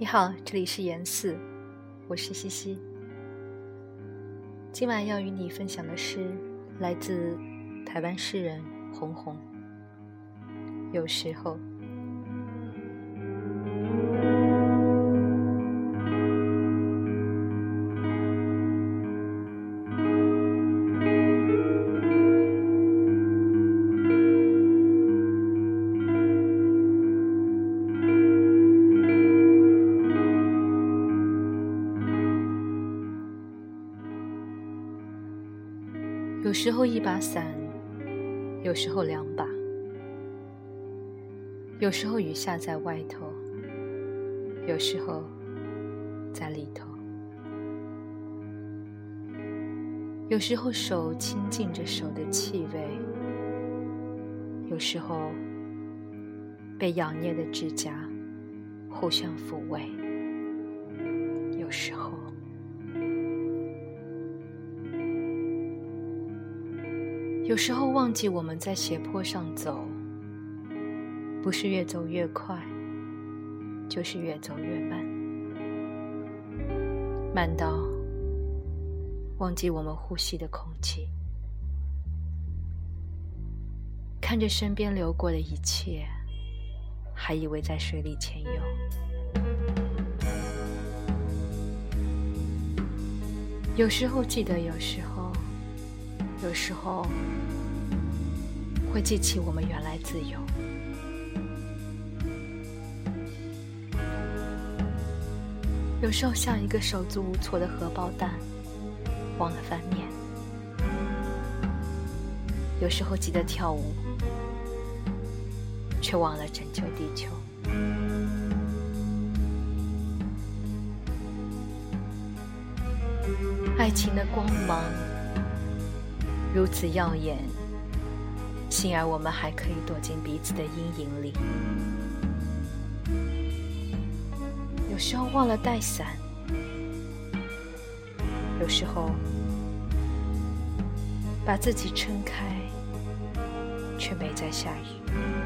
你好，这里是言四，我是西西。今晚要与你分享的是来自台湾诗人红红。有时候。有时候一把伞，有时候两把，有时候雨下在外头，有时候在里头，有时候手亲近着手的气味，有时候被咬捏的指甲互相抚慰，有时候。有时候忘记我们在斜坡上走，不是越走越快，就是越走越慢，慢到忘记我们呼吸的空气，看着身边流过的一切，还以为在水里潜游。有时候记得，有时候。有时候会记起我们原来自由，有时候像一个手足无措的荷包蛋，忘了翻面；有时候记得跳舞，却忘了拯救地球。爱情的光芒。如此耀眼，幸而我们还可以躲进彼此的阴影里。有时候忘了带伞，有时候把自己撑开，却没在下雨。